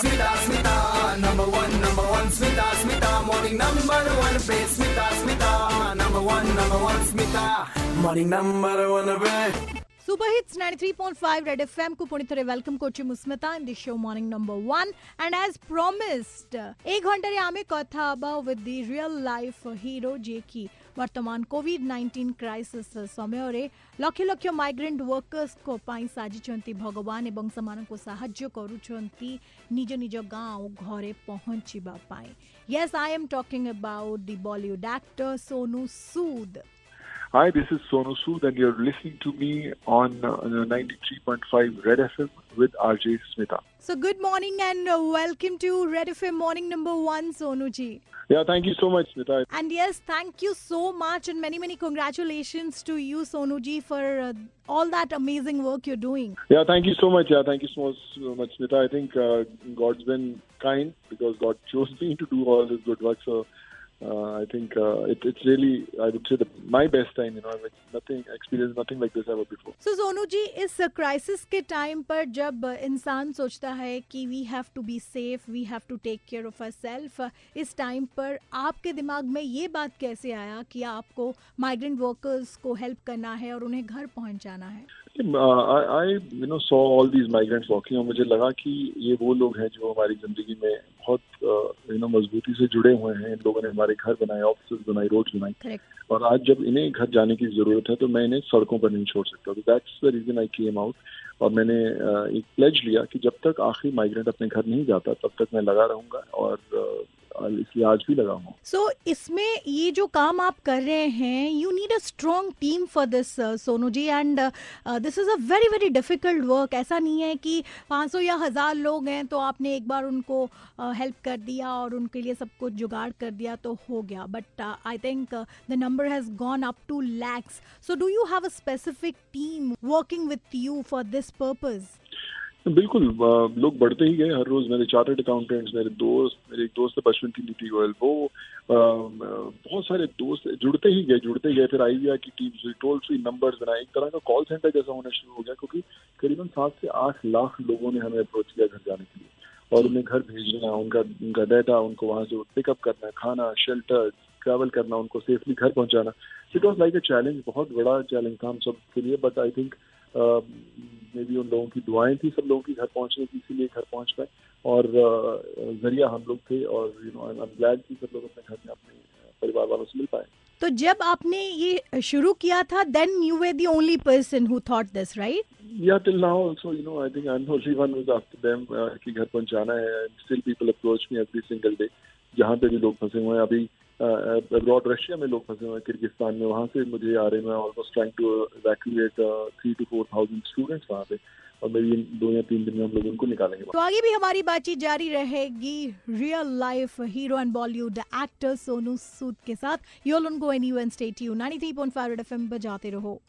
Smita, Smita, number one, number one, Smita, Smita, morning number one. Smita, Smita, number one, number one, Smita, morning number one. Super Hits 93.5 Red FM को पूरी तरह welcome করছি in the show Morning Number 1 And as promised, এই ঘন্টারে আমি কথা with the real life hero hero life hero ଯିଏକି ବର୍ତ୍ତମାନ Covid nineteen crisis ସମୟରେ ଲକ୍ଷ ଲକ୍ଷ ମାଇଗ୍ରେଣ୍ଟ ୱାର୍କର୍ସଙ୍କ ପାଇଁ ସାଜିଛନ୍ତି ଭଗବାନ ଏବଂ ସେମାନଙ୍କୁ ସାହାଯ୍ୟ କରୁଛନ୍ତି ନିଜ ନିଜ ଗାଁ ଆଉ ଘରେ ପହଞ୍ଚିବା ପାଇଁ yes I am talking about the Bollywood actor Sonu Sood Hi, this is Sonu Sood, and you're listening to me on uh, 93.5 Red FM with RJ Smita. So good morning and uh, welcome to Red FM Morning Number One, Sonu ji. Yeah, thank you so much, Smita. And yes, thank you so much and many many congratulations to you, Sonu ji, for uh, all that amazing work you're doing. Yeah, thank you so much. Yeah, thank you so much, so much Smita. I think uh, God's been kind because God chose me to do all this good work. So uh, I think uh, it, it's really, I would say, the, my best time. You know, I've nothing experienced nothing like this ever before. So Sonu ji इस crisis के time पर जब इंसान सोचता है कि we have to be safe we have to take care of our self इस time पर आपके दिमाग में ये बात कैसे आया कि आपको माइग्रेंट वर्कर्स को हेल्प करना है और उन्हें घर पहुंचाना है I you know saw all these migrants walking और मुझे लगा कि ये वो लोग हैं जो हमारी ज़िंदगी में बहुत यू नो मजबूती से जुड़े हुए हैं। इन लोगों ने हमारे घर बनाए ऑफ़िस बनाए रोड बनाए। और आज जब इन्हें घर जाने की ज़रूरत है तो मैं इन्हें सड़कों पर नहीं छोड़ सकता। तो that's the reason I came out और मैंने uh, एक प्लेज लिया कि जब तक आखिरी माइग्रेंट अपने घर नहीं जाता तब तक मैं लगा रहूँगा। और uh, इसलिए आज भी लगा हूँ। सो so, इसमें ये जो काम आप कर रहे हैं you need a strong team for this Sonu ji and this is a very very difficult work ऐसा नहीं है कि 500 या हज़ार लोग हैं तो आपने एक बार उनको हेल्प uh, कर दिया और उनके लिए सब कुछ जुगाड़ कर दिया तो हो गया। But I think the number has gone up to lakhs so do you have a specific team working with you for this purpose बिल्कुल लोग बढ़ते ही गए हर रोज। मेरे चार्टर्ड अकाउंटेंट्स मेरे दोस्त, मेरे एक दोस्त बचपन की नीति गोयल वो बहुत सारे दोस्त जुड़ते ही गए, जुड़ते गए। फिर आई की टीम टोल फ्री नंबर्स बनाए। एक तरह का कॉल सेंटर जैसा होना शुरू हो गया, क्योंकि करीबन सात से आठ लाख लोगों ने हमें अप्रोच किया घर जाने के लिए। और उन्हें घर भेजना, उनका उनका डाटा उनको वहाँ से पिकअप करना, खाना शेल्टर ट्रैवल करना, उनको सेफली घर पहुंचाना। It was like a challenge बहुत बड़ा चैलेंज था हम सब के लिए but I think maybe उन लोगों की दुआएँ थी सब लोगों की घर पहुँचने की इसीलिए घर पहुँच पाए। और ज़रिया हम लोग थे और you know I am glad कि सब लोग अपने घर में अपने परिवार वालों से मिल पाए। तो जब आपने ये शुरू किया था then you were the only person who thought this right till now also, you know, I think I'm the only one who's after them uh, कि घर पहुंचाना है still people approach me every single day जहाँ पे भी लोग फंसे हुए हैं। अभी अब्रॉड रशिया में लोग फंसे हुए हैं, किर्गिस्तान में। वहाँ से मुझे आ रहे हैं almost trying to evacuate three to four thousand students वहाँ पे। और मेरी दो या तीन दिन में हम लोग उनको निकालेंगे तो आगे भी हमारी बातचीत जारी रहेगी real life hero and Bollywood actor Sonu Sood के साथ। यूल उनको एनी one state you nine three point five F M बजाते रहो।